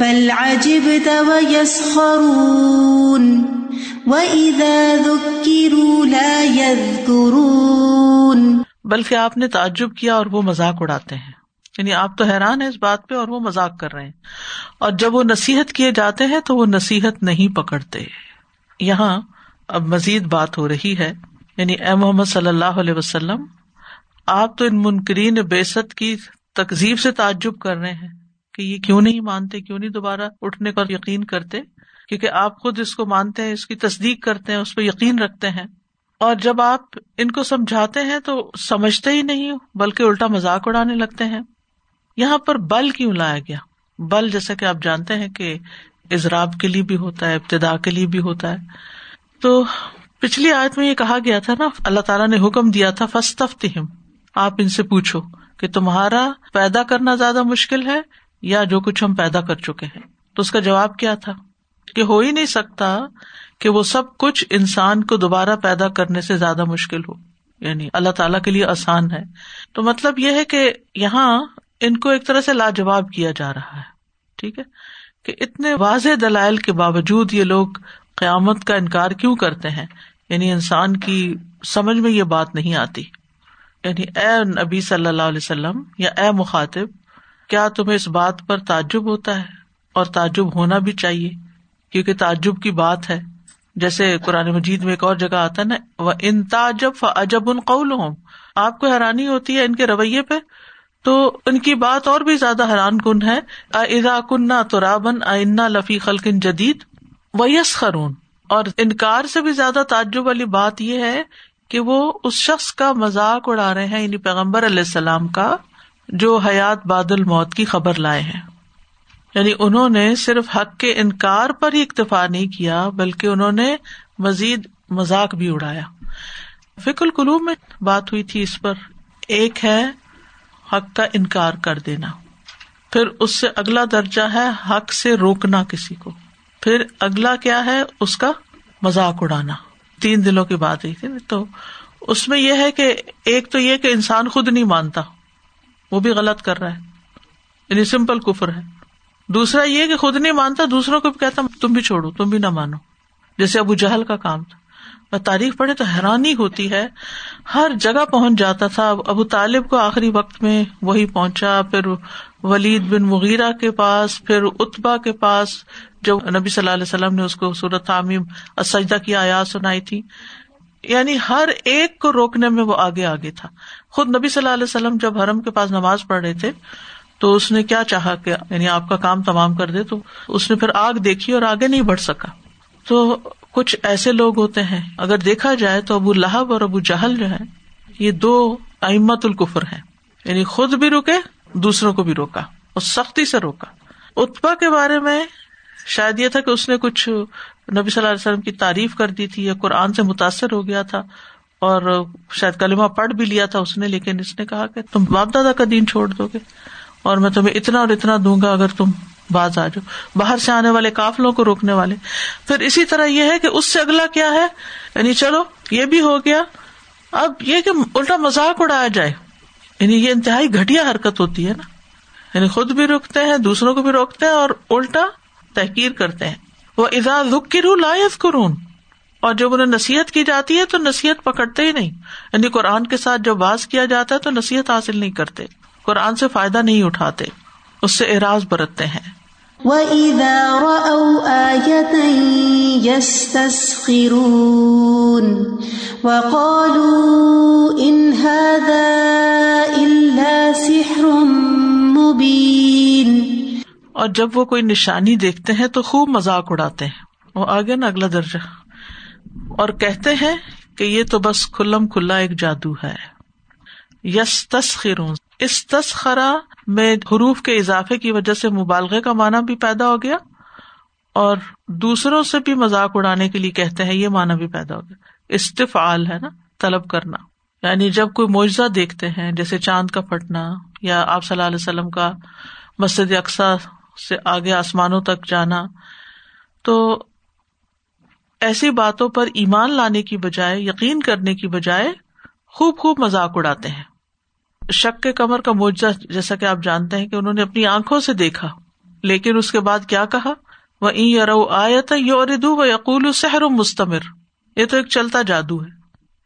بل عجبت ويسخرون وإذا ذكروا لا يذكرون بلکہ آپ نے تعجب کیا اور وہ مذاق اڑاتے ہیں۔ یعنی آپ تو حیران ہیں اس بات پہ اور وہ مذاق کر رہے ہیں۔ اور جب وہ نصیحت کیے جاتے ہیں تو وہ نصیحت نہیں پکڑتے۔ یہاں اب مزید بات ہو رہی ہے۔ یعنی اے محمد صلی اللہ علیہ وسلم، آپ تو ان منکرین بےست کی تقزیب سے تعجب کر رہے ہیں۔ کہ یہ کیوں نہیں مانتے، کیوں نہیں دوبارہ اٹھنے کا یقین کرتے؟ کیونکہ آپ خود اس کو مانتے ہیں، اس کی تصدیق کرتے ہیں، اس پہ یقین رکھتے ہیں۔ اور جب آپ ان کو سمجھاتے ہیں تو سمجھتے ہی نہیں، بلکہ الٹا مذاق اڑانے لگتے ہیں۔ یہاں پر بل کیوں لایا گیا؟ بل جیسا کہ آپ جانتے ہیں کہ اضراب کے لیے بھی ہوتا ہے، ابتدا کے لیے بھی ہوتا ہے۔ تو پچھلی آیت میں یہ کہا گیا تھا نا، اللہ تعالیٰ نے حکم دیا تھا فستفتہم آپ ان سے پوچھو کہ تمہارا پیدا کرنا زیادہ مشکل ہے یا جو کچھ ہم پیدا کر چکے ہیں۔ تو اس کا جواب کیا تھا؟ کہ ہو ہی نہیں سکتا کہ وہ سب کچھ انسان کو دوبارہ پیدا کرنے سے زیادہ مشکل ہو۔ یعنی اللہ تعالیٰ کے لیے آسان ہے۔ تو مطلب یہ ہے کہ یہاں ان کو ایک طرح سے لاجواب کیا جا رہا ہے۔ ٹھیک ہے؟ کہ اتنے واضح دلائل کے باوجود یہ لوگ قیامت کا انکار کیوں کرتے ہیں؟ یعنی انسان کی سمجھ میں یہ بات نہیں آتی۔ یعنی اے نبی صلی اللہ علیہ وسلم یا اے مخاطب کیا تمہیں اس بات پر تعجب ہوتا ہے اور تعجب ہونا بھی چاہیے؟ کیونکہ تعجب کی بات ہے۔ جیسے قرآن مجید میں ایک اور جگہ آتا نا وہ ان تعجب عجب ان قول آپ کو حیرانی ہوتی ہے ان کے رویے پہ؟ تو ان کی بات اور بھی زیادہ حیران کن ہے۔ ادا کنہ تو رابن آئنا لفی خلقن جدید ویس خرون اور انکار سے بھی زیادہ تعجب والی بات یہ ہے کہ وہ اس شخص کا مذاق اڑا رہے ہیں یعنی پیغمبر علیہ السلام کا۔ جو حیات بادل موت کی خبر لائے ہیں۔ یعنی انہوں نے صرف حق کے انکار پر ہی اکتفا نہیں کیا، بلکہ انہوں نے مزید مذاق بھی اڑایا۔ فکل کلو میں بات ہوئی تھی اس پر۔ ایک ہے حق کا انکار کر دینا۔ پھر اس سے اگلا درجہ ہے حق سے روکنا کسی کو۔ پھر اگلا کیا ہے؟ اس کا مذاق اڑانا۔ تین دنوں کی بات ہوئی تھی تو اس میں یہ ہے کہ ایک تو یہ کہ انسان خود نہیں مانتا۔ وہ بھی غلط کر رہا ہے۔ یعنی سمپل کفر ہے۔ دوسرا یہ کہ خود نہیں مانتا، دوسروں کو بھی کہتا تم بھی چھوڑو، تم بھی نہ مانو۔ جیسے ابو جہل کا کام تھا۔ تاریخ پڑھے تو حیرانی ہوتی ہے۔ ہر جگہ پہنچ جاتا تھا۔ ابو طالب کو آخری وقت میں وہی پہنچا، پھر ولید بن مغیرہ کے پاس، پھر اتبا کے پاس جو نبی صلی اللہ علیہ وسلم نے اس کو صورت تعمیم اسجدہ کی آیات سنائی تھی۔ یعنی ہر ایک کو روکنے میں وہ آگے آگے تھا۔ خود نبی صلی اللہ علیہ وسلم جب حرم کے پاس نماز پڑھ رہے تھے، تو اس نے کیا چاہا کہ یعنی آپ کا کام تمام کر دے، تو اس نے پھر آگ دیکھی اور آگے نہیں بڑھ سکا۔ تو کچھ ایسے لوگ ہوتے ہیں، اگر دیکھا جائے تو ابو لہب اور ابو جہل جو ہے یہ دو امت القفر ہے یعنی خود بھی روکے، دوسروں کو بھی روکا، اور سختی سے روکا۔ اتبا کے بارے میں شاید یہ تھا کہ اس نے کچھ نبی صلی اللہ علیہ وسلم کی تعریف کر دی تھی یا قرآن سے متاثر ہو گیا تھا۔ اور شاید کلمہ پڑھ بھی لیا تھا اس نے، لیکن اس نے کہا کہ تم باپ دادا کا دین چھوڑ دو گے۔ اور میں تمہیں اتنا اور اتنا دوں گا اگر تم باز آ جاؤ۔ باہر سے آنے والے کافلوں کو روکنے والے۔ پھر اسی طرح یہ ہے کہ اس سے اگلا کیا ہے؟ یعنی چلو، یہ بھی ہو گیا۔ اب یہ کہ الٹا مذاق اڑایا جائے۔ یعنی یہ انتہائی گٹیا حرکت ہوتی ہے نا۔ یعنی خود بھی روکتے ہیں، دوسروں کو بھی روکتے ہیں اور الٹا تحقیر کرتے ہیں۔ وہ ادا ذکر لائف قرون اور جب انہیں نصیحت کی جاتی ہے تو نصیحت پکڑتے ہی نہیں۔ یعنی قرآن کے ساتھ جب باز کیا جاتا ہے تو نصیحت حاصل نہیں کرتے۔ قرآن سے فائدہ نہیں اٹھاتے۔ اس سے اعراض برتتے ہیں۔ وَإِذَا رَأَوْا آيَةً يَسْتَسْخِرُونَ۔ وَقَالُوا إِنْ هَذَا إِلَّا سِحْرٌ مُبِينٌ۔ اور جب وہ کوئی نشانی دیکھتے ہیں تو خوب مذاق اڑاتے ہیں۔ وہ آگے نا اگلا درجہ۔ اور کہتے ہیں کہ یہ تو بس کھلم کھلا ایک جادو ہے۔ یس تسخرون اس تسخرا میں حروف کے اضافے کی وجہ سے مبالغے کا معنی بھی پیدا ہو گیا اور دوسروں سے بھی مذاق اڑانے کے لیے کہتے ہیں یہ معنی بھی پیدا ہو گیا۔ استفعال ہے نا، طلب کرنا۔ یعنی جب کوئی معجزہ دیکھتے ہیں، جیسے چاند کا پھٹنا یا آپ صلی اللہ علیہ وسلم کا مسجد اقسا سے آگے آسمانوں تک جانا۔ تو ایسی باتوں پر ایمان لانے کی بجائے، یقین کرنے کی بجائے خوب خوب مذاق اڑاتے ہیں۔ شک کے کمر کا معجزہ جیسا کہ آپ جانتے ہیں کہ انہوں نے اپنی آنکھوں سے دیکھا، لیکن اس کے بعد کیا کہا؟ وہ یو آیت یوردو و یقول سحر مستمر۔ یہ تو ایک چلتا جادو ہے،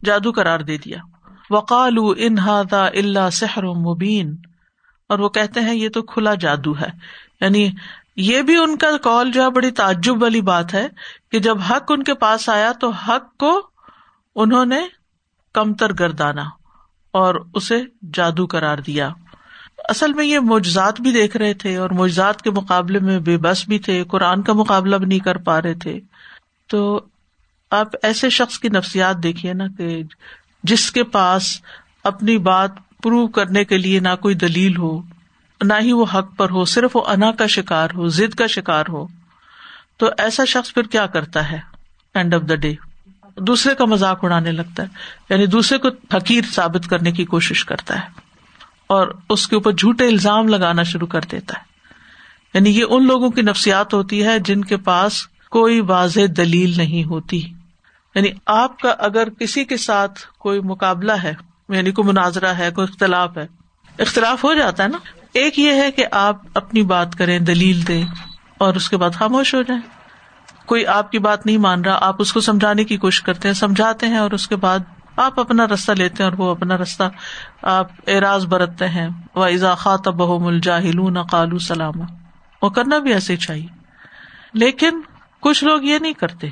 جادو قرار دے دیا۔ وقال انہدا اللہ سحر مبین اور وہ کہتے ہیں، یہ تو کھلا جادو ہے۔ یعنی یہ بھی ان کا کال جو ہے بڑی تعجب والی بات ہے کہ جب حق ان کے پاس آیا تو حق کو انہوں نے کمتر گردانا اور اسے جادو قرار دیا۔ اصل میں یہ معجزات بھی دیکھ رہے تھے اور معجزات کے مقابلے میں بے بس بھی تھے، قرآن کا مقابلہ بھی نہیں کر پا رہے تھے۔ تو آپ ایسے شخص کی نفسیات دیکھیے نا کہ جس کے پاس اپنی بات پروو کرنے کے لیے نہ کوئی دلیل ہو۔ نہ ہی وہ حق پر ہو، صرف وہ انا کا شکار ہو، ضد کا شکار ہو۔ تو ایسا شخص پھر کیا کرتا ہے؟ اینڈ آف دا ڈے دوسرے کا مذاق اڑانے لگتا ہے۔ یعنی دوسرے کو حقیر ثابت کرنے کی کوشش کرتا ہے۔ اور اس کے اوپر جھوٹے الزام لگانا شروع کر دیتا ہے۔ یعنی یہ ان لوگوں کی نفسیات ہوتی ہے جن کے پاس کوئی واضح دلیل نہیں ہوتی۔ یعنی آپ کا اگر کسی کے ساتھ کوئی مقابلہ ہے یعنی کوئی مناظرہ ہے، کوئی اختلاف ہے، اختلاف ہو جاتا ہے نا۔ ایک یہ ہے کہ آپ اپنی بات کریں، دلیل دیں اور اس کے بعد خاموش ہو جائیں۔ کوئی آپ کی بات نہیں مان رہا، آپ اس کو سمجھانے کی کوشش کرتے ہیں، سمجھاتے ہیں اور اس کے بعد آپ اپنا رستہ لیتے ہیں اور وہ اپنا رستہ آپ اعراض برتتے ہیں۔ وہ اضاخا تب مل قالو سلام وہ کرنا بھی ایسے چاہیے۔ لیکن کچھ لوگ یہ نہیں کرتے۔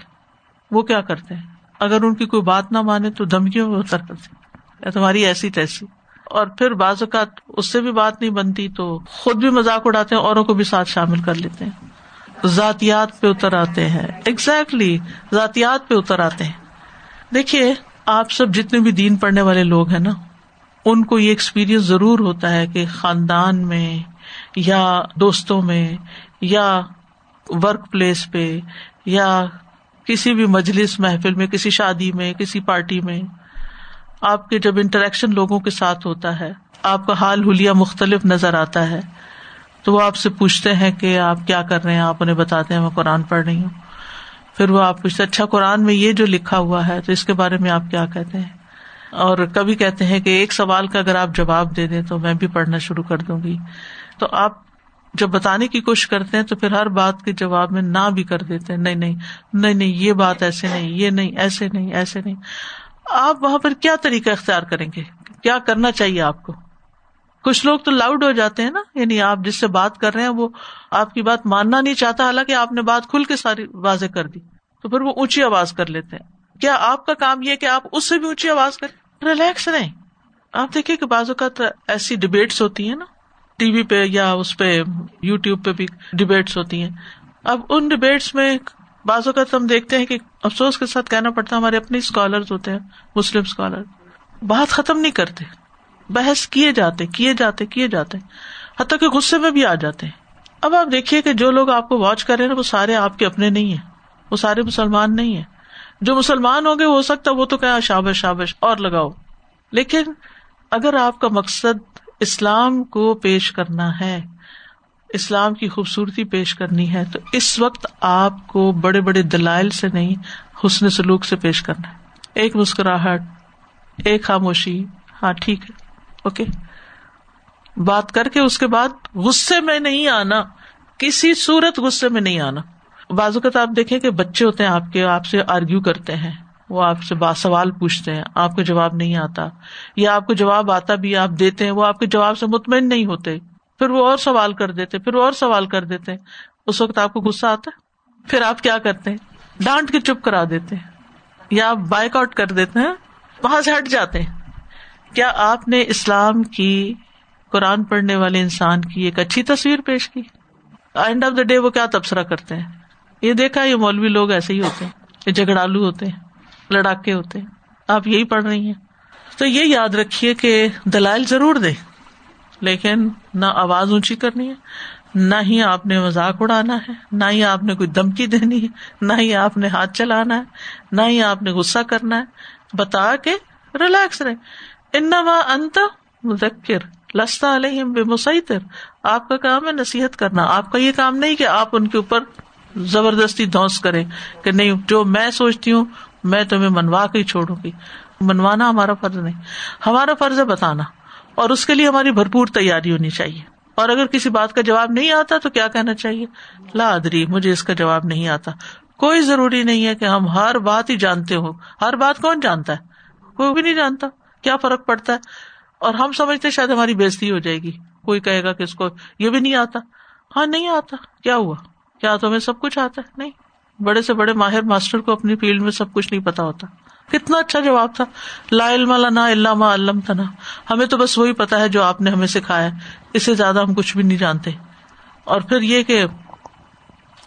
وہ کیا کرتے ہیں؟ اگر ان کی کوئی بات نہ مانے تو دھمکیوں میں اتر کرتے تمہاری ایسی تیسی۔ اور پھر بعض اوقات اس سے بھی بات نہیں بنتی تو خود بھی مذاق اڑاتے ہیں، اوروں کو بھی ساتھ شامل کر لیتے ہیں۔ ذاتیات پہ اتر آتے ہیں۔ ایگزیکٹلی ذاتیات پہ اتر آتے ہیں۔ دیکھیے، آپ سب جتنے بھی دین پڑھنے والے لوگ ہیں نا، ان کو یہ ایکسپیرئنس ضرور ہوتا ہے کہ خاندان میں یا دوستوں میں یا ورک پلیس پہ یا کسی بھی مجلس محفل میں، کسی شادی میں، کسی پارٹی میں آپ کے جب انٹریکشن لوگوں کے ساتھ ہوتا ہے، آپ کا حال حلیہ مختلف نظر آتا ہے، تو وہ آپ سے پوچھتے ہیں کہ آپ کیا کر رہے ہیں، آپ انہیں بتاتے ہیں، میں قرآن پڑھ رہی ہوں۔ پھر وہ آپ پوچھتے اچھا قرآن میں یہ جو لکھا ہوا ہے، تو اس کے بارے میں آپ کیا کہتے ہیں؟ اور کبھی کہتے ہیں کہ ایک سوال کا اگر آپ جواب دے دیں تو میں بھی پڑھنا شروع کر دوں گی۔ تو آپ جب بتانے کی کوشش کرتے ہیں تو پھر ہر بات کے جواب میں نہ بھی کر دیتے ہیں، نہیں نہیں نہیں نہیں، یہ بات ایسے نہیں، یہ نہیں، ایسے نہیں ایسے نہیں۔ آپ وہاں پر کیا طریقہ اختیار کریں گے؟ کیا کرنا چاہیے آپ کو؟ کچھ لوگ تو لاؤڈ ہو جاتے ہیں نا یعنی آپ جس سے بات کر رہے ہیں، وہ آپ کی بات ماننا نہیں چاہتا، حالانکہ آپ نے بات کھل کے ساری واضح کر دی۔ تو پھر وہ اونچی آواز کر لیتے ہیں۔ کیا آپ کا کام یہ کہ آپ اس سے بھی اونچی آواز کریں؟ ریلیکس نہیں آپ دیکھیے کہ بعض اوقات ایسی ڈبیٹس ہوتی ہیں نا، ٹی وی پہ یا اس پہ یو ٹیوب پہ بھی ڈبیٹس ہوتی ہیں۔ اب ان ڈبیٹس میں بعض اوقات ہم دیکھتے ہیں کہ افسوس کے ساتھ کہنا پڑتا ہے، ہمارے اپنے اسکالر ہوتے ہیں مسلم اسکالر بات ختم نہیں کرتے، بحث کیے جاتے کیے جاتے کیے جاتے۔ حتیٰ کہ غصے میں بھی آ جاتے ہیں۔ اب آپ دیکھیے کہ جو لوگ آپ کو واچ کر رہے ہیں، وہ سارے آپ کے اپنے نہیں ہیں۔ وہ سارے مسلمان نہیں ہے جو مسلمان ہوں گے، ہو سکتا وہ تو کہ شابش شابش، اور لگاؤ۔ لیکن اگر آپ کا مقصد اسلام کو پیش کرنا ہے اسلام کی خوبصورتی پیش کرنی ہے، تو اس وقت آپ کو بڑے بڑے دلائل سے نہیں، حسن سلوک سے پیش کرنا ہے۔ ایک مسکراہٹ، ایک خاموشی ہاں ٹھیک ہے، اوکے۔ بات کر کے اس کے بعد غصے میں نہیں آنا، کسی صورت غصے میں نہیں آنا۔ بازو کا تو آپ دیکھیں کہ بچے ہوتے ہیں، آپ کے، آپ سے آرگیو کرتے ہیں، وہ آپ سے با سوال پوچھتے ہیں، آپ کو جواب نہیں آتا، یا آپ کو جواب آتا بھی، آپ دیتے ہیں، وہ آپ کے جواب سے مطمئن نہیں ہوتے۔ پھر وہ اور سوال کر دیتے، پھر وہ اور سوال کر دیتے۔ اس وقت آپ کو غصہ آتا۔ ہے پھر آپ کیا کرتے؟ ہیں ڈانٹ کے چپ کرا دیتے۔ ہیں یا آپ بائک آؤٹ کر دیتے ہیں، وہاں سے ہٹ جاتے۔ ہیں کیا آپ نے اسلام کی قرآن پڑھنے والے انسان کی ایک اچھی تصویر پیش کی؟ اینڈ آف دا ڈے وہ کیا تبصرہ کرتے ہیں؟ یہ دیکھا، یہ مولوی لوگ ایسے ہی ہوتے ہیں۔ یہ جھگڑالو ہوتے ہیں، لڑاکے ہوتے ہیں۔ آپ یہی پڑھ رہی ہیں۔ تو یہ یاد رکھیے کہ دلائل ضرور دے لیکن نہ آواز اونچی کرنی ہے، نہ ہی آپ نے مذاق اڑانا ہے، نہ ہی آپ نے کوئی دمکی دینی ہے، نہ ہی آپ نے ہاتھ چلانا ہے، نہ ہی آپ نے غصہ کرنا ہے۔ بتا کے ریلیکس رہے۔ انما انت مذکر، لستا علیہم بے مسیطر آپ کا کام ہے نصیحت کرنا۔ آپ کا یہ کام نہیں کہ آپ ان کے اوپر زبردستی دھوس کرے کہ نہیں، جو میں سوچتی ہوں، میں تمہیں منوا کے ہی چھوڑوں گی۔ منوانا ہمارا فرض نہیں۔ ہمارا فرض ہے بتانا۔ اور اس کے لیے ہماری بھرپور تیاری ہونی چاہیے۔ اور اگر کسی بات کا جواب نہیں آتا تو کیا کہنا چاہیے؟ لا ادری، مجھے اس کا جواب نہیں آتا۔ کوئی ضروری نہیں ہے کہ ہم ہر بات ہی جانتے ہو ہر بات کون جانتا ہے؟ کوئی بھی نہیں جانتا۔ کیا فرق پڑتا ہے؟ اور ہم سمجھتے شاید ہماری بےزتی ہو جائے گی۔ کوئی کہے گا کہ اس کو یہ بھی نہیں آتا۔ ہاں نہیں آتا۔ کیا ہوا؟ کیا تمہیں سب کچھ آتا ہے؟ نہیں۔ بڑے سے بڑے ماہر ماسٹر کو اپنی فیلڈ میں سب کچھ نہیں پتا ہوتا۔ کتنا اچھا جواب تھا۔ لا علم لنا علامہ علم تنا ہمیں تو بس وہی پتا ہے جو آپ نے ہمیں سکھایا اس سے زیادہ ہم کچھ بھی نہیں جانتے۔ اور پھر یہ کہ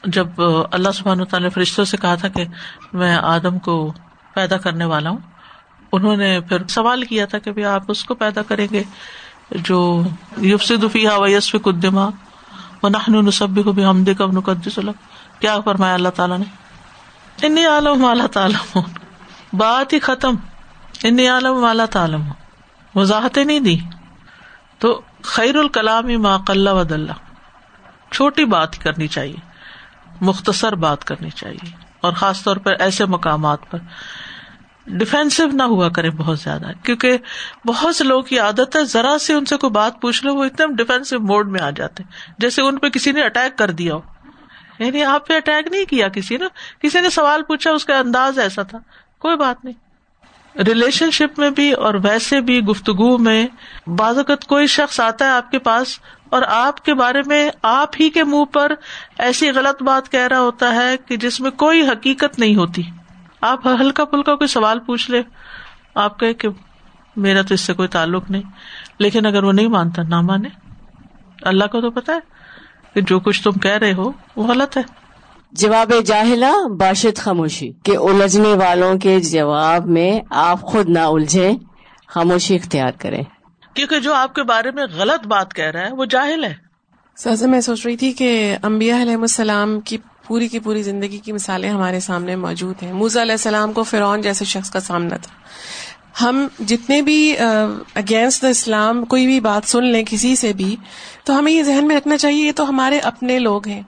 جب اللہ سبحان تعالی فرشتوں سے کہا تھا کہ میں آدم کو پیدا کرنے والا ہوں، انہوں نے پھر سوال کیا تھا کہ آپ اس کو پیدا کریں گے؟ جو یوف دفیہ ویس قدما و نہن نصب کو بھی ہم دے کب نقدس کیا فرمایا اللہ تعالیٰ نے؟ انی عالم اللہ تعالیٰ بات ہی ختم۔ انی عالم اللہ تعالم وضاحتیں نہیں دی۔ تو خیر الکلام ہی ماقل ود اللہ چھوٹی بات کرنی چاہیے۔ مختصر بات کرنی چاہیے۔ اور خاص طور پر ایسے مقامات پر۔ ڈیفینسو نہ ہوا کرے بہت زیادہ۔ کیونکہ بہت سے لوگوں کی عادت ہے، ذرا سے ان سے کوئی بات پوچھ لو، وہ ایک دم ڈیفینسو موڈ میں آ جاتے جیسے ان پہ کسی نے اٹیک کر دیا ہو۔ یعنی آپ پہ اٹیک نہیں کیا کسی نے۔ کسی نے سوال پوچھا، اس کا انداز ایسا تھا۔ کوئی بات نہیں۔ ریلیشن شپ میں بھی اور ویسے بھی گفتگو میں بعض اوقات کوئی شخص آتا ہے آپ کے پاس اور آپ کے بارے میں آپ ہی کے منہ پر ایسی غلط بات کہہ رہا ہوتا ہے کہ جس میں کوئی حقیقت نہیں ہوتی۔ آپ ہلکا پھلکا کوئی سوال پوچھ لے، آپ کہ میرا تو اس سے کوئی تعلق نہیں، لیکن اگر وہ نہیں مانتا، نہ مانے۔ اللہ کو تو پتا ہے کہ جو کچھ تم کہہ رہے ہو وہ غلط ہے۔ جواب جاہلا باشد خاموشی کے الجھنے والوں کے جواب میں آپ خود نہ الجھے خاموشی اختیار کریں۔ کیونکہ جو آپ کے بارے میں غلط بات کہہ رہا ہے وہ جاہل ہے۔ سر میں سوچ رہی تھی کہ امبیا علیہ السلام کی پوری کی پوری زندگی کی مثالیں ہمارے سامنے موجود ہیں۔ موزا علیہ السلام کو فرعون جیسے شخص کا سامنا تھا۔ ہم جتنے بھی اگینسٹ دا اسلام کوئی بھی بات سن لیں کسی سے بھی تو ہمیں یہ ذہن میں رکھنا چاہیے یہ تو ہمارے اپنے لوگ ہیں۔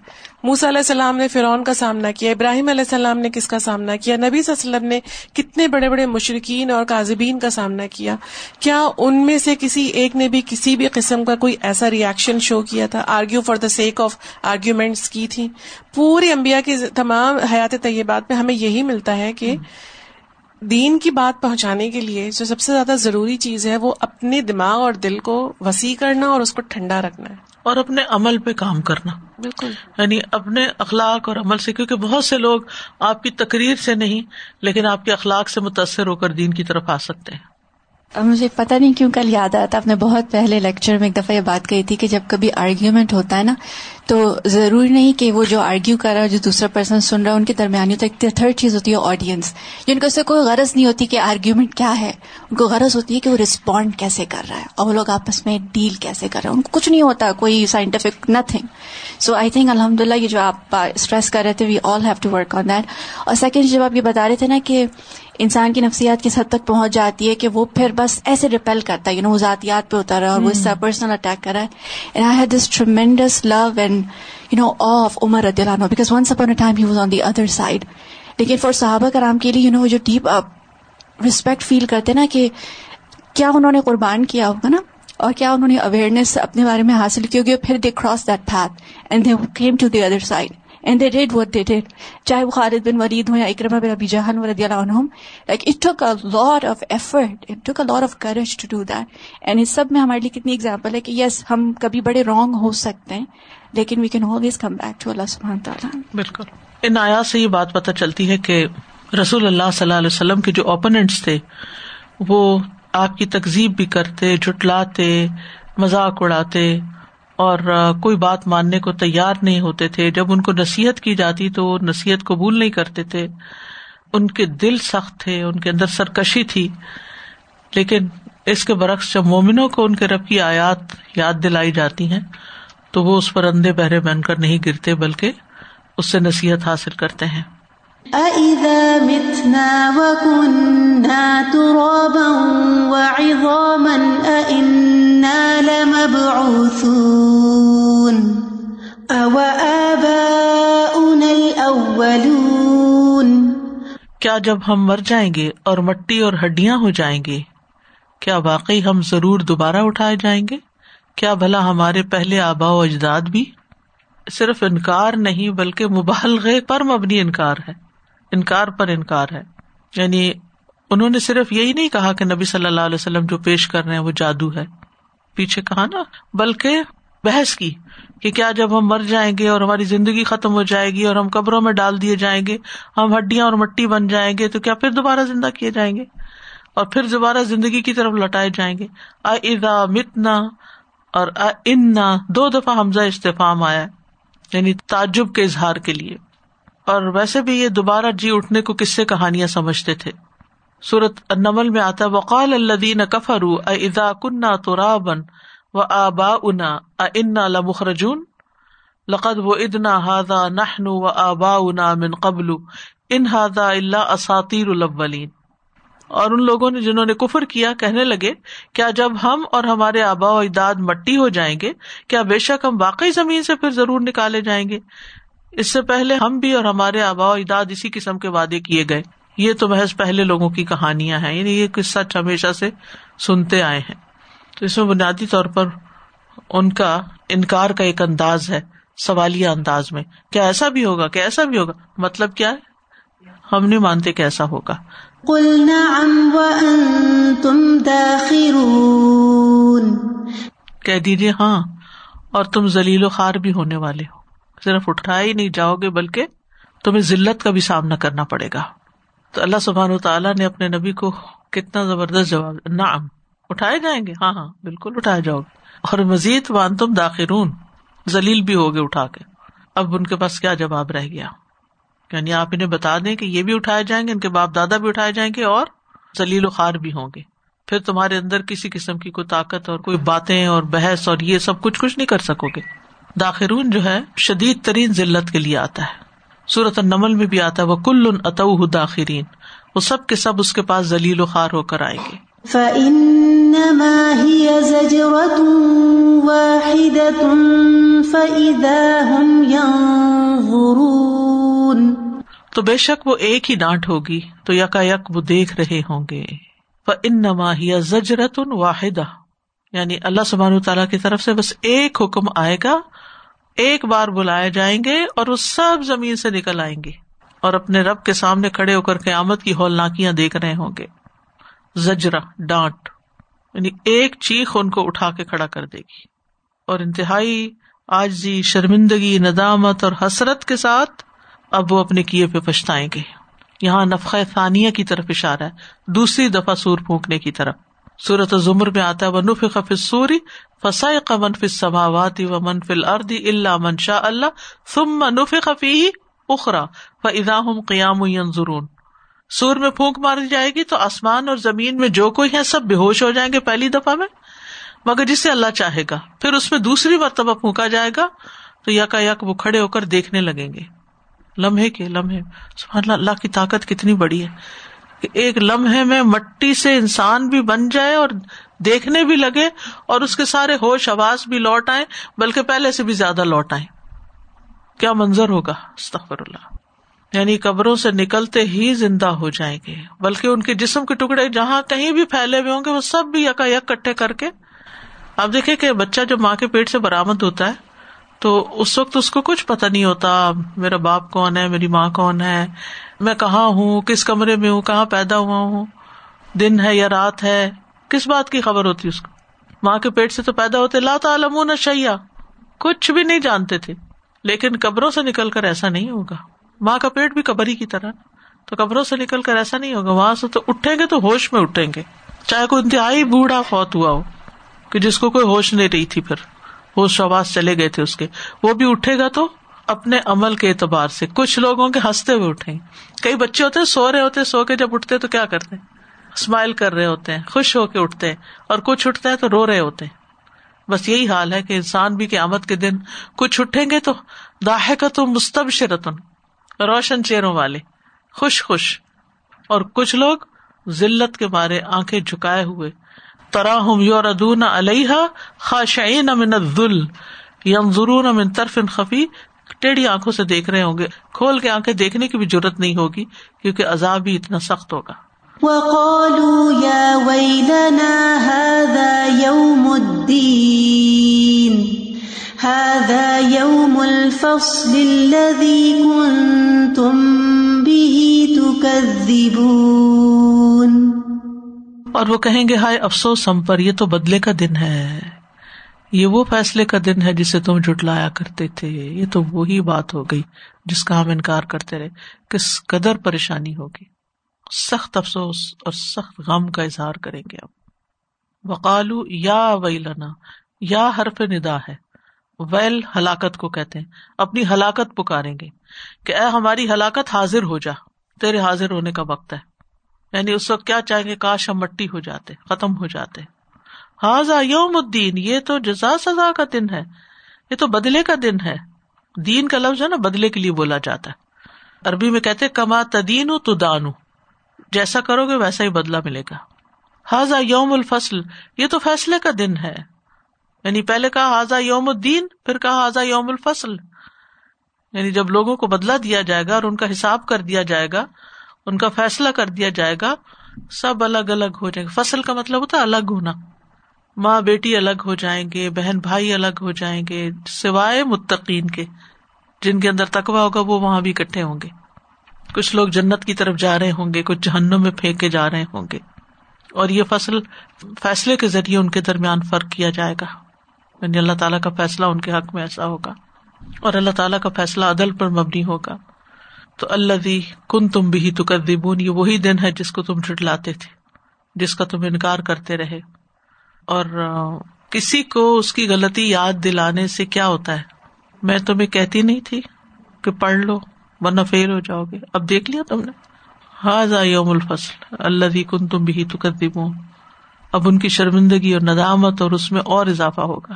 موسا علیہ السلام نے فرعون کا سامنا کیا، ابراہیم علیہ السلام نے کس کا سامنا کیا، نبی صلی اللہ علیہ وسلم نے کتنے بڑے بڑے مشرقین اور کاذبین کا سامنا کیا؟ کیا ان میں سے کسی ایک نے بھی کسی بھی قسم کا کوئی ایسا ریئیکشن شو کیا تھا؟ Argue for the sake of arguments کی تھی۔ پوری امبیا کی تمام حیات طیبات میں ہمیں یہی ملتا ہے کہ دین کی بات پہنچانے کے لیے جو سب سے زیادہ ضروری چیز ہے وہ اپنے دماغ اور دل کو وسیع کرنا اور اس کو ٹھنڈا رکھنا ہے۔ اور اپنے عمل پہ کام کرنا۔ بالکل۔ یعنی اپنے اخلاق اور عمل سے کیونکہ بہت سے لوگ آپ کی تقریر سے نہیں لیکن آپ کے اخلاق سے متاثر ہو کر دین کی طرف آ سکتے ہیں۔ مجھے پتا نہیں کیوں کل یاد آتا آپ نے بہت پہلے لیکچر میں ایک دفعہ یہ بات کہی تھی کہ جب کبھی آرگیومنٹ ہوتا ہے نا تو ضروری نہیں کہ وہ جو آرگیو کر رہا ہے جو دوسرا پرسن سن رہا ہے ان کے درمیانی ہوتا ہے تھرڈ چیز ہوتی ہے آڈینس جن کو اس سے کوئی غرض نہیں ہوتی کہ آرگیومنٹ کیا ہے ان کو غرض ہوتی ہے کہ وہ رسپونڈ کیسے کر رہا ہے اور وہ لوگ آپس میں ڈیل کیسے کر رہے ہیں۔ ان کو کچھ نہیں ہوتا کوئی scientific nothing so I think الحمد للہ یہ جو آپ اسٹریس کر رہے تھے we all have to work on that اور سیکنڈ جب آپ یہ بتا رہے تھے نا کہ انسان کی نفسیات کس حد تک پہنچ جاتی ہے کہ وہ پھر بس ایسے ریپیل کرتا ہے یو نو وہ ذاتیات پہ اتر رہا ہے اور وہ اس پرسنل اٹیک کر رہا ہے۔ And I had this tremendous love and you know of Umar رضی اللہ عنہ because once upon time he was on the other side لیکن فار صحابہ کرام کے لیے یو نو جو ڈیپ رسپیکٹ فیل کرتے نا کہ کیا انہوں نے قربان کیا ہوگا نا اور کیا انہوں نے اویئرنیس اپنے بارے میں حاصل کی ہوگی اور پھر they cross that path and they came to the other side and they did what they did چاہے وہ خالد بن ولید ہوں یا اکرما بن ابی جہان رضی اللہ عنہم like it took a lot of effort it took a lot of courage to do that and اس سب میں ہمارے لیے کتنی ایگزامپل ہے کہ یس yes, ہم کبھی بڑے رانگ ہو سکتے ہیں لیکن we can always come back to Allah سبحان تعالیٰ بالکل۔ ان آیات سے یہ بات پتہ چلتی ہے کہ رسول اللہ صلی اللہ علیہ وسلم کے جو اوپوننٹس تھے، وہ آپ کی تکزیب بھی کرتے جٹلاتے مذاق اڑاتے اور کوئی بات ماننے کو تیار نہیں ہوتے تھے۔ جب ان کو نصیحت کی جاتی تو وہ نصیحت قبول نہیں کرتے تھے۔ ان کے دل سخت تھے، ان کے اندر سرکشی تھی۔ لیکن اس کے برعکس جب مومنوں کو ان کے رب کی آیات یاد دلائی جاتی ہیں تو وہ اس پر اندھے بہرے بن کر نہیں گرتے بلکہ اس سے نصیحت حاصل کرتے ہیں۔ أَإِذَا مِتْنَا وَكُنَّا تُرَابًا وَعِظَامًا أَإِنَّا لَمَبْعُوثُونَ أَوَآبَاؤُنَا الْأَوَّلُونَ کیا جب ہم مر جائیں گے اور مٹی اور ہڈیاں ہو جائیں گے کیا واقعی ہم ضرور دوبارہ اٹھائے جائیں گے؟ کیا بھلا ہمارے پہلے آبا و اجداد بھی؟ صرف انکار نہیں بلکہ مبالغے پر مبنی انکار ہے۔ انکار پر انکار ہے۔ یعنی انہوں نے صرف یہی نہیں کہا کہ نبی صلی اللہ علیہ وسلم جو پیش کر رہے ہیں وہ جادو ہے۔ پیچھے کہا نا، بلکہ بحث کی کہ کیا جب ہم مر جائیں گے اور ہماری زندگی ختم ہو جائے گی اور ہم قبروں میں ڈال دیے جائیں گے، ہم ہڈیاں اور مٹی بن جائیں گے، تو کیا پھر دوبارہ زندہ کیے جائیں گے؟ اور پھر دوبارہ زندگی کی طرف لوٹائے جائیں گے۔ ادا متنا اور انا، دو دفعہ حمزہ استفام آیا یعنی تعجب کے اظہار کے لیے۔ اور ویسے بھی یہ دوبارہ جی اٹھنے کو کس سے کہانیاں سمجھتے تھے۔ سورت نمل میں آتا وقال اللہ کفر ادا کنہ تو رابن و آبا انا انا لمخرجون؟ لقد و ادنا ہادا نہن و آبا انا من قبل ان ہادا اللہ اساتیر الاولین اور ان لوگوں نے جنہوں نے کفر کیا کہنے لگے، کیا جب ہم اور ہمارے آبا و اجداد مٹی ہو جائیں گے، کیا بے شک ہم واقعی زمین سے پھر ضرور نکالے جائیں گے؟ اس سے پہلے ہم بھی اور ہمارے آبا و اجداد اسی قسم کے وعدے کیے گئے۔ یہ تو محض پہلے لوگوں کی کہانیاں ہیں یعنی یہ قصہ ہمیشہ سے سنتے آئے ہیں۔ تو اس میں بنیادی طور پر ان کا انکار کا ایک انداز ہے، سوالیہ انداز میں، کیا ایسا بھی ہوگا، کیا ایسا بھی ہوگا؟ مطلب کیا ہے؟ ہم نہیں مانتے کہ ایسا ہوگا۔ کہہ دیجیے ہاں اور تم ذلیل و خار بھی ہونے والے ہو۔ صرف اٹھائے ہی نہیں جاؤ گے، بلکہ تمہیں ذلت کا بھی سامنا کرنا پڑے گا۔ تو اللہ سبحان و تعالیٰ نے اپنے نبی کو کتنا زبردست جواب نعم۔ اٹھائے جائیں گے؟ ہاں ہاں بالکل اٹھائے جاؤ گے۔ اور مزید وان تم داخرون۔ ذلیل بھی ہوگے اٹھا کے۔ اب ان کے پاس کیا جواب رہ گیا؟ یعنی آپ انہیں بتا دیں کہ یہ بھی اٹھائے جائیں گے، ان کے باپ دادا بھی اٹھائے جائیں گے اور ذلیل و خار بھی ہوں گے۔ پھر تمہارے اندر کسی قسم کی کوئی طاقت اور کوئی باتیں اور بحث اور یہ سب کچھ کچھ نہیں کر سکو گے۔ داخرون جو ہے، شدید ترین ذلت کے لیے آتا ہے۔ سورت النمل میں بھی آتا ہے وہ کل اتو داخرین وہ سب کے سب اس کے پاس ذلیل و خار ہو کر آئیں گے۔ تو بے شک وہ ایک ہی ڈانٹ ہوگی تو یکا یک وہ دیکھ رہے ہوں گے۔ ان نما زجرت واحدہ یعنی اللہ سبحان تعالیٰ کی طرف سے بس ایک حکم آئے گا، ایک بار بلائے جائیں گے اور وہ سب زمین سے نکل آئیں گے اور اپنے رب کے سامنے کھڑے ہو کر قیامت کی ہولناکیاں دیکھ رہے ہوں گے۔ زجرا ڈانٹ یعنی ایک چیخ ان کو اٹھا کے کھڑا کر دے گی۔ اور انتہائی آجی شرمندگی، ندامت اور حسرت کے ساتھ اب وہ اپنے کیے پہ پچھتائیں گے۔ یہاں نفق ثانیہ کی طرف اشارہ ہے۔ دوسری دفعہ سور پھونکنے کی طرف۔ سورت زمر میں آتا ہے وہ نف خف سوری فسائے کا منفی سماواتی و منفل اردی اللہ منشا اللہ ثم نف خفی اخرا و ادا ہم قیام ضرون سور میں پھونک ماری جائے گی تو آسمان اور زمین میں جو کوئی ہے سب بے ہوش ہو جائیں گے پہلی دفعہ میں۔ مگر جسے اللہ چاہے گا۔ پھر اس میں دوسری مرتبہ پھونکا جائے گا تو یکا یک وہ کھڑے ہو کر دیکھنے لگیں گے۔ لمحے کے لمحے۔ سبحان اللہ اللہ کی طاقت کتنی بڑی ہے۔ کہ ایک لمحے میں مٹی سے انسان بھی بن جائے اور دیکھنے بھی لگے اور اس کے سارے ہوش آواز بھی لوٹ آئے، بلکہ پہلے سے بھی زیادہ لوٹ آئے۔ کیا منظر ہوگا؟ استغفر اللہ۔ یعنی قبروں سے نکلتے ہی زندہ ہو جائیں گے۔ بلکہ ان کے جسم کے ٹکڑے جہاں کہیں بھی پھیلے ہوئے ہوں گے، وہ سب بھی یکا یک کٹھے کر کے۔ آپ دیکھیں کہ بچہ جب ماں کے پیٹ سے برامد ہوتا ہے تو اس وقت اس کو کچھ پتا نہیں ہوتا، میرا باپ کون ہے، میری ماں کون ہے، میں کہاں ہوں، کس کمرے میں ہوں، کہاں پیدا ہوا ہوں، دن ہے یا رات ہے، کس بات کی خبر ہوتی اس کو؟ ماں کے پیٹ سے تو پیدا ہوتے، لا تعلمون شیا کچھ بھی نہیں جانتے تھے، لیکن قبروں سے نکل کر ایسا نہیں ہوگا۔ ماں کا پیٹ بھی قبر ہی کی طرح، تو قبروں سے نکل کر ایسا نہیں ہوگا، وہاں سے تو اٹھیں گے تو ہوش میں اٹھیں گے۔ چاہے کوئی انتہائی بوڑھا فوت ہوا ہو، کہ جس کو کوئی ہوش نہیں رہی تھی پھر۔ ہوش آواز چلے گئے تھے اس کے۔ وہ بھی اٹھے گا تو اپنے عمل کے اعتبار سے۔ کچھ لوگوں کے ہنستے ہوئے اٹھے۔ کئی بچے ہوتے ہیں، سو رہے ہوتے سو کے جب اٹھتے تو کیا کرتے اسمائل کر رہے ہوتے ہیں، خوش ہو کے اٹھتے ہیں۔ اور کچھ اٹھتے ہیں تو رو رہے ہوتے ہیں۔ بس یہی حال ہے کہ انسان بھی قیامت کے دن کچھ اٹھیں گے تو داہ کا تو مستب شرتن روشن چہروں والے، خوش خوش۔ اور کچھ لوگ ذلت کے بارے آنکھیں جھکائے ہوئے۔ تراہم یور ادون علیہ خاشعین امن دل یم ضرور امن طرف خفی، ٹیڑھی آنکھوں سے دیکھ رہے ہوں گے۔ کھول کے آنکھیں دیکھنے کی بھی ضرورت نہیں ہوگی، کیونکہ عذاب بھی اتنا سخت ہوگا۔ وقالوا يا ويلنا هذا يوم الدين، هذا يوم الفصل الذي كنتم به تكذبون۔ اور وہ کہیں گے، ہائے افسوس ہم پر، یہ تو بدلے کا دن ہے۔ یہ وہ فیصلے کا دن ہے جسے تم جٹلایا کرتے تھے۔ یہ تو وہی بات ہو گئی جس کا ہم انکار کرتے رہے۔ کس قدر پریشانی ہوگی۔ سخت افسوس اور سخت غم کا اظہار کریں گے اب وقالو، یا ویلنا، یا حرف ندا ہے۔ ویل ہلاکت کو کہتے ہیں۔ اپنی ہلاکت پکاریں گے کہ اے ہماری ہلاکت حاضر ہو جا۔ تیرے حاضر ہونے کا وقت ہے۔ یعنی اس وقت کیا چاہیں گے؟ کاش ہم مٹی ہو جاتے، ختم ہو جاتے۔ حاضا یوم الدین، یہ تو جزا سزا کا دن ہے، یہ تو بدلے کا دن ہے۔ دین کا لفظ ہے نا، بدلے کے لیے بولا جاتا ہے۔ عربی میں کہتے کما تدین تو دانو جیسا کرو گے ویسا ہی بدلا ملے گا۔ حاضا یوم الفصل، یہ تو فیصلے کا دن ہے۔ یعنی پہلے کہا حاضا یوم الدین، پھر کہا حاضا یوم الفصل۔ یعنی جب لوگوں کو بدلا دیا جائے گا اور ان کا حساب کر دیا جائے گا ان کا فیصلہ کر دیا جائے گا، سب الگ الگ ہو جائیں گے۔ فصل کا مطلب ہوتا ہے الگ ہونا۔ ماں بیٹی الگ ہو جائیں گے، بہن بھائی الگ ہو جائیں گے، سوائے متقین کے۔ جن کے اندر تقوا ہوگا، وہ وہاں بھی اکٹھے ہوں گے۔ کچھ لوگ جنت کی طرف جا رہے ہوں گے، کچھ جہنم میں پھینکے جا رہے ہوں گے۔ اور یہ فصل فیصلے کے ذریعے ان کے درمیان فرق کیا جائے گا۔ یعنی اللہ تعالیٰ کا فیصلہ ان کے حق میں ایسا ہوگا۔ اور اللہ تعالیٰ کا فیصلہ عدل پر مبنی ہوگا۔ تو اللہ دی کن تم بھی تو کر یہ وہی دن ہے جس کو تم جٹلاتے تھے، جس کا تم انکار کرتے رہے۔ اور کسی کو اس کی غلطی یاد دلانے سے کیا ہوتا ہے؟ میں تمہیں کہتی نہیں تھی کہ پڑھ لو، ورنہ فیل ہو جاؤ گے۔ اب دیکھ لیا تم نے۔ ہاں یوم الفصل اللہ کن تم بھی تو کر اب ان کی شرمندگی اور ندامت اور اس میں اور اضافہ ہوگا۔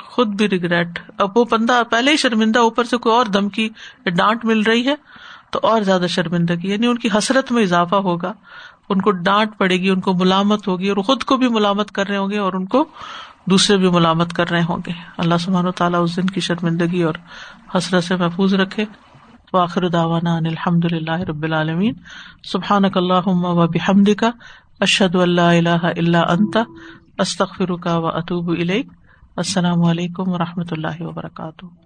خود بھی ریگریٹ۔ اب وہ بندہ، پہلے ہی شرمندہ، اوپر سے کوئی اور دھمکی، ڈانٹ مل رہی ہے۔ تو اور زیادہ شرمندگی یعنی ان کی حسرت میں اضافہ ہوگا، ان کو ڈانٹ پڑے گی، ان کو ملامت ہوگی، اور خود کو بھی ملامت کر رہے ہوں گے اور ان کو دوسرے بھی ملامت کر رہے ہوں گے۔ اللہ سبحان و تعالیٰ اس دن کی شرمندگی اور حسرت سے محفوظ رکھے۔ واخر داوانا الحمد اللہ رب العالمین۔ سبحان اللہ و بحمد کا اشد اللہ اللہ اللہ انتا استخر کا و اطوب السلام علیکم و رحمۃ اللہ وبرکاتہ۔